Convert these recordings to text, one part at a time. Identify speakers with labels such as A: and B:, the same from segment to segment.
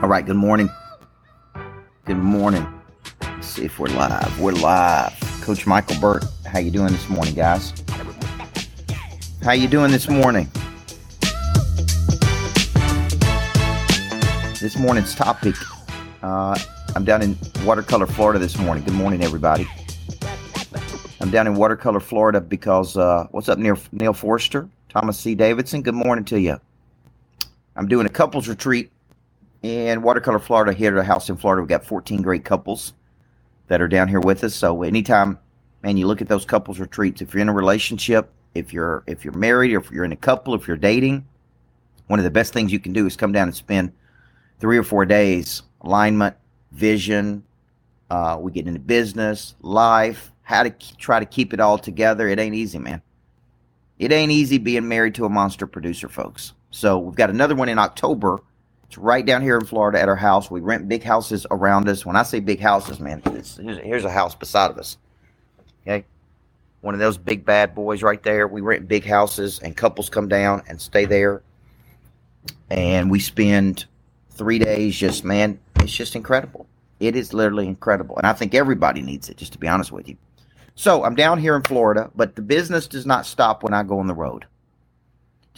A: All right, good morning. Good morning. Let's see if we're live. We're live. Coach Michael Burt, how you doing this morning, guys? How you doing this morning? This morning's topic, uh, I'm down in Watercolor, Florida this morning. Good morning, everybody. I'm down in Watercolor, Florida because, uh, what's up, Neil, Neil Forster? Thomas C. Davidson, good morning to you. I'm doing a couples retreat in Watercolor, Florida, here at a house in Florida. We've got 14 great couples that are down here with us. So anytime, man, you look at those couples retreats, if you're in a relationship, if you're if you're married, or if you're in a couple, if you're dating, one of the best things you can do is come down and spend three or four days alignment, vision. Uh, we get into business, life, how to try to keep it all together. It ain't easy, man. It ain't easy being married to a monster producer, folks. So we've got another one in October it's right down here in Florida at our house. We rent big houses around us. When I say big houses, man, here's, a house beside of us. Okay. One of those big bad boys right there. We rent big houses and couples come down and stay there. And we spend three days just, man, it's just incredible. It is literally incredible. And I think everybody needs it, just to be honest with you. So I'm down here in Florida, but the business does not stop when I go on the road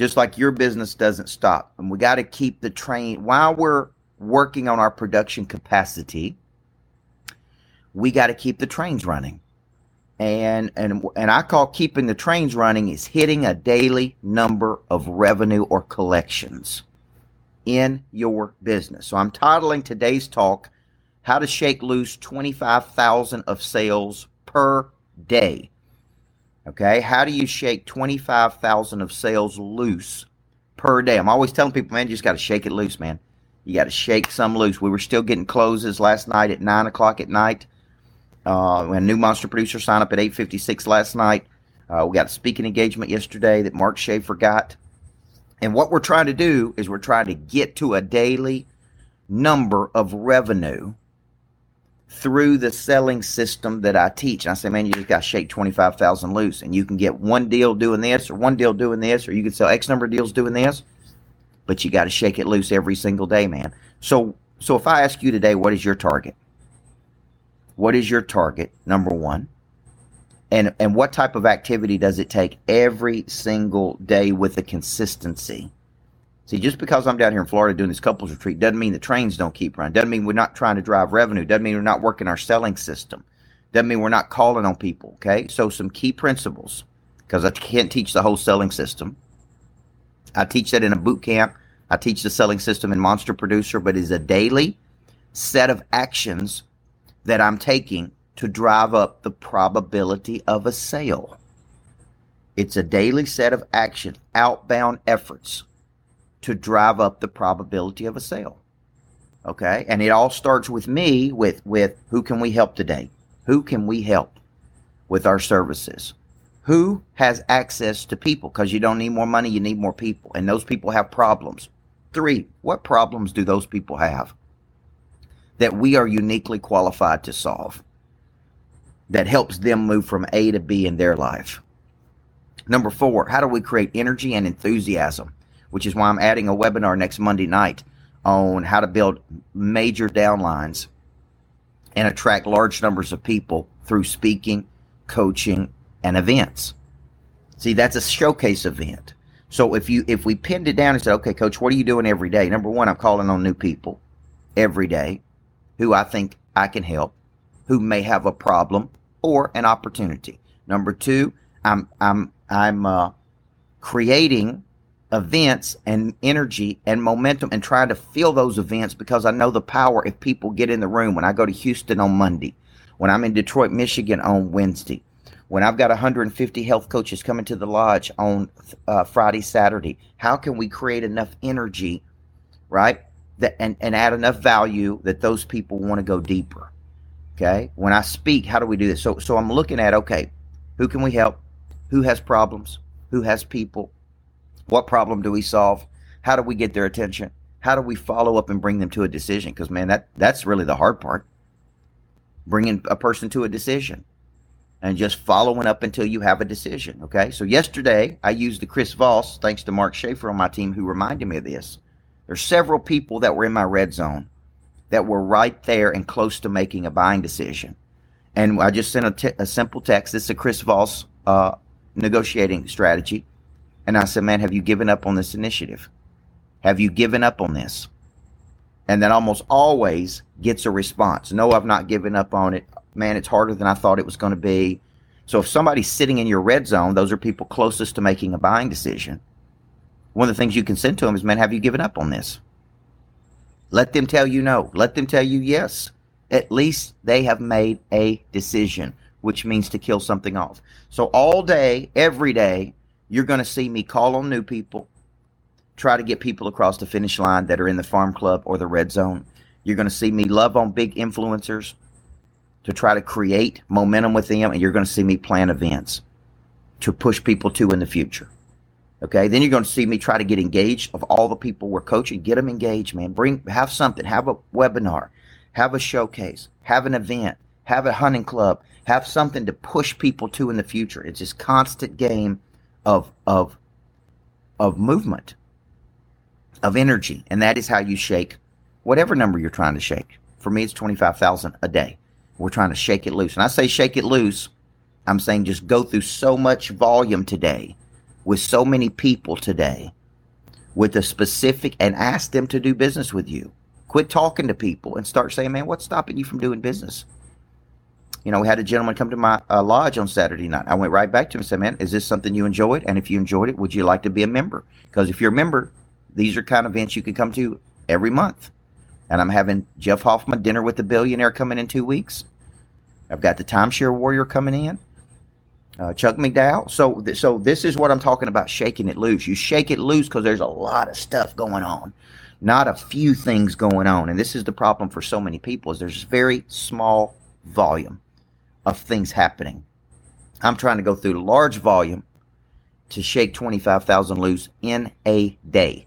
A: just like your business doesn't stop. And we got to keep the train while we're working on our production capacity. We got to keep the trains running. And and and I call keeping the trains running is hitting a daily number of revenue or collections in your business. So I'm titling today's talk how to shake loose 25,000 of sales per day. Okay, how do you shake 25,000 of sales loose per day? I'm always telling people, man, you just got to shake it loose, man. You got to shake some loose. We were still getting closes last night at 9 o'clock at night. Uh, we had a new monster producer sign up at 8.56 last night. Uh, we got a speaking engagement yesterday that Mark Schaefer got. And what we're trying to do is we're trying to get to a daily number of revenue through the selling system that I teach. And I say, man, you just got to shake 25,000 loose and you can get one deal doing this or one deal doing this, or you can sell X number of deals doing this, but you got to shake it loose every single day, man. So, so if I ask you today, what is your target? What is your target? Number one. And, and what type of activity does it take every single day with a consistency? See, just because I'm down here in Florida doing this couples retreat doesn't mean the trains don't keep running. Doesn't mean we're not trying to drive revenue. Doesn't mean we're not working our selling system. Doesn't mean we're not calling on people. Okay. So, some key principles because I can't teach the whole selling system. I teach that in a boot camp. I teach the selling system in Monster Producer, but it's a daily set of actions that I'm taking to drive up the probability of a sale. It's a daily set of action, outbound efforts to drive up the probability of a sale. Okay. And it all starts with me with, with who can we help today? Who can we help with our services? Who has access to people? Because you don't need more money, you need more people. And those people have problems. Three, what problems do those people have that we are uniquely qualified to solve that helps them move from A to B in their life? Number four, how do we create energy and enthusiasm? Which is why I'm adding a webinar next Monday night on how to build major downlines and attract large numbers of people through speaking, coaching, and events. See, that's a showcase event. So if you if we pinned it down and said, okay, coach, what are you doing every day? Number one, I'm calling on new people every day who I think I can help, who may have a problem or an opportunity. Number two, I'm I'm I'm uh, creating events and energy and momentum and trying to fill those events because I know the power if people get in the room. When I go to Houston on Monday, when I'm in Detroit, Michigan on Wednesday, when I've got 150 health coaches coming to the lodge on uh, Friday, Saturday, how can we create enough energy, right? That and, and add enough value that those people want to go deeper. Okay. When I speak, how do we do this? So so I'm looking at okay, who can we help? Who has problems? Who has people? What problem do we solve? How do we get their attention? How do we follow up and bring them to a decision? Because man, that that's really the hard part. Bringing a person to a decision and just following up until you have a decision. Okay. So yesterday I used the Chris Voss, thanks to Mark Schaefer on my team, who reminded me of this. There's several people that were in my red zone that were right there and close to making a buying decision. And I just sent a, t- a simple text. This is a Chris Voss uh, negotiating strategy. And I said, man, have you given up on this initiative? Have you given up on this? And that almost always gets a response. No, I've not given up on it. Man, it's harder than I thought it was going to be. So if somebody's sitting in your red zone, those are people closest to making a buying decision. One of the things you can send to them is, man, have you given up on this? Let them tell you no. Let them tell you yes. At least they have made a decision, which means to kill something off. So all day, every day, you're going to see me call on new people, try to get people across the finish line that are in the farm club or the red zone. You're going to see me love on big influencers to try to create momentum with them, and you're going to see me plan events to push people to in the future. Okay, then you're going to see me try to get engaged of all the people we're coaching. Get them engaged, man. Bring, have something, have a webinar, have a showcase, have an event, have a hunting club, have something to push people to in the future. It's this constant game of of of movement, of energy, and that is how you shake whatever number you're trying to shake. For me, it's twenty five thousand a day. We're trying to shake it loose, and I say shake it loose. I'm saying just go through so much volume today with so many people today with a specific and ask them to do business with you. Quit talking to people and start saying, man, what's stopping you from doing business? You know, we had a gentleman come to my uh, lodge on Saturday night. I went right back to him and said, man, is this something you enjoyed? And if you enjoyed it, would you like to be a member? Because if you're a member, these are kind of events you can come to every month. And I'm having Jeff Hoffman dinner with the billionaire coming in two weeks. I've got the timeshare warrior coming in uh, Chuck McDowell. So, th- so this is what I'm talking about: shaking it loose. You shake it loose because there's a lot of stuff going on, not a few things going on. And this is the problem for so many people: is there's very small volume of things happening. I'm trying to go through large volume to shake 25,000 loose in a day.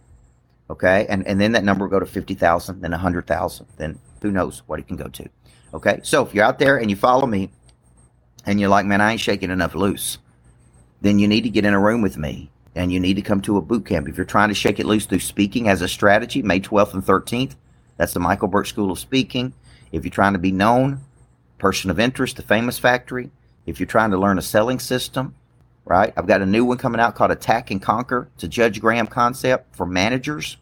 A: Okay, and and then that number will go to 50,000, then 100,000, then who knows what it can go to. Okay, so if you're out there and you follow me and you're like, man, I ain't shaking enough loose, then you need to get in a room with me and you need to come to a boot camp. If you're trying to shake it loose through speaking as a strategy, May 12th and 13th, that's the Michael Burt School of Speaking. If you're trying to be known, person of interest, the famous factory. If you're trying to learn a selling system, right? I've got a new one coming out called Attack and Conquer. It's a Judge Graham concept for managers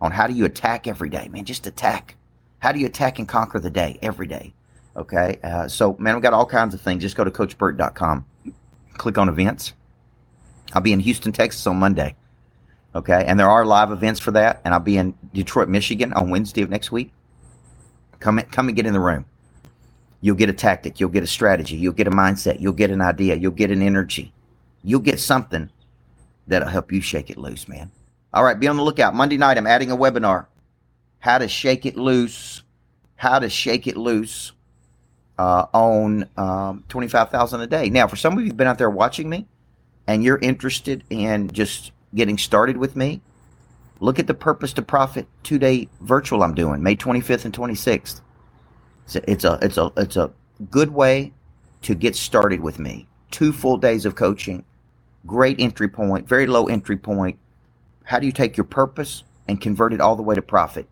A: on how do you attack every day, man. Just attack. How do you attack and conquer the day every day? Okay. Uh, so, man, we've got all kinds of things. Just go to coachburt.com, click on events. I'll be in Houston, Texas on Monday. Okay. And there are live events for that. And I'll be in Detroit, Michigan on Wednesday of next week. Come, come and get in the room. You'll get a tactic. You'll get a strategy. You'll get a mindset. You'll get an idea. You'll get an energy. You'll get something that'll help you shake it loose, man. All right. Be on the lookout. Monday night, I'm adding a webinar. How to shake it loose. How to shake it loose uh, on um, 25,000 a day. Now, for some of you who've been out there watching me and you're interested in just getting started with me, look at the Purpose to Profit two day virtual I'm doing May 25th and 26th. It's a, it's a, it's a, good way to get started with me. Two full days of coaching, great entry point, very low entry point. How do you take your purpose and convert it all the way to profit?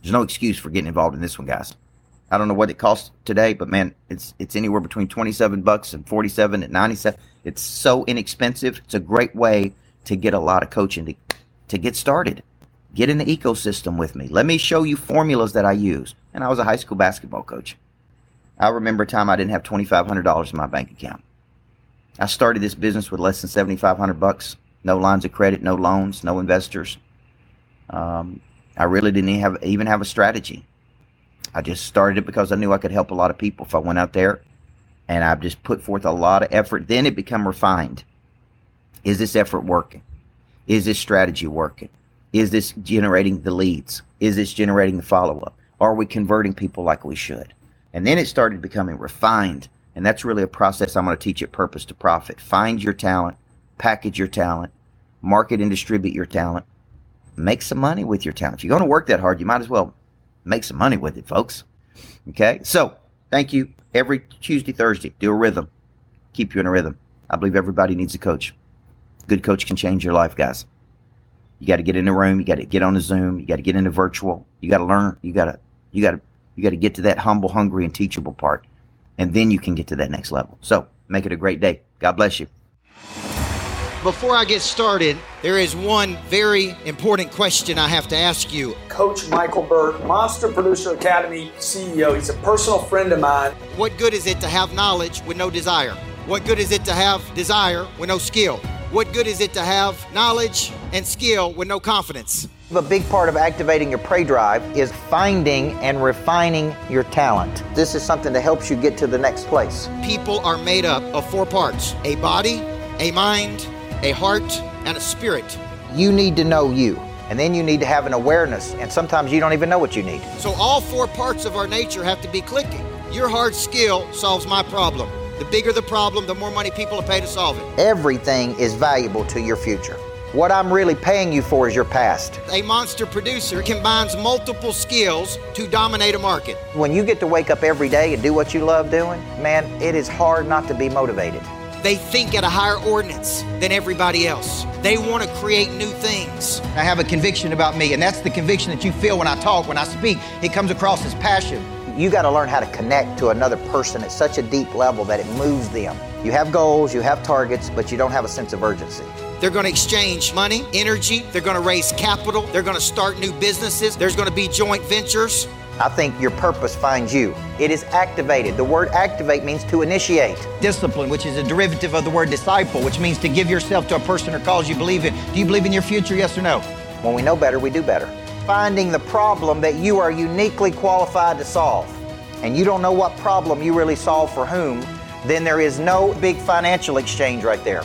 A: There's no excuse for getting involved in this one, guys. I don't know what it costs today, but man, it's it's anywhere between 27 bucks and 47 and 97. It's so inexpensive. It's a great way to get a lot of coaching to to get started. Get in the ecosystem with me. Let me show you formulas that I use. And I was a high school basketball coach. I remember a time I didn't have $2500 in my bank account. I started this business with less than 7500 bucks, no lines of credit, no loans, no investors. Um, I really didn't have, even have a strategy. I just started it because I knew I could help a lot of people if I went out there and I just put forth a lot of effort. Then it become refined. Is this effort working? Is this strategy working? Is this generating the leads? Is this generating the follow up? Are we converting people like we should? And then it started becoming refined. And that's really a process I'm going to teach at Purpose to Profit. Find your talent, package your talent, market and distribute your talent, make some money with your talent. If you're going to work that hard, you might as well make some money with it, folks. Okay. So thank you. Every Tuesday, Thursday, do a rhythm. Keep you in a rhythm. I believe everybody needs a coach. Good coach can change your life, guys.
B: You got to get in the room. You got to get on the Zoom. You got to get into virtual. You got to learn. You got to you got to you got to get to that humble, hungry, and teachable part, and then you can get to that next level. So make it a great day. God bless you.
A: Before I get started, there is one very important question I have to ask you.
C: Coach Michael Burt, Monster Producer Academy CEO. He's a personal friend of mine.
A: What good is it to have knowledge with no desire? What good is it to have desire with no skill? What good is it to have knowledge and skill with no confidence?
D: A big part of activating your prey drive is finding and refining your talent. This is something that helps you get to the next place.
A: People are made up of four parts a body, a mind, a heart, and a spirit.
D: You need to know you. And then you need to have an awareness, and sometimes you don't even know what you need.
A: So, all four parts of our nature have to be clicking. Your hard skill solves my problem. The bigger the problem, the more money people will pay to solve it.
D: Everything is valuable to your future. What I'm really paying you for is your past.
A: A monster producer combines multiple skills to dominate a market.
D: When you get to wake up every day and do what you love doing, man, it is hard not to be motivated.
A: They think at a higher ordinance than everybody else. They want to create new things. I have a conviction about me, and that's the conviction that you feel when I talk, when I speak. It comes across as passion.
D: You got to learn how to connect to another person at such a deep level that it moves them. You have goals, you have targets, but you don't have a sense of urgency.
A: They're going to exchange money, energy, they're going to raise capital, they're going to start new businesses, there's going to be joint ventures.
D: I think your purpose finds you. It is activated. The word activate means to initiate.
A: Discipline, which is a derivative of the word disciple, which means to give yourself to a person or cause you believe in. Do you believe in your future, yes or no?
D: When we know better, we do better. Finding the problem that you are uniquely qualified to solve, and you don't know what problem you really solve for whom, then there is no big financial exchange right there.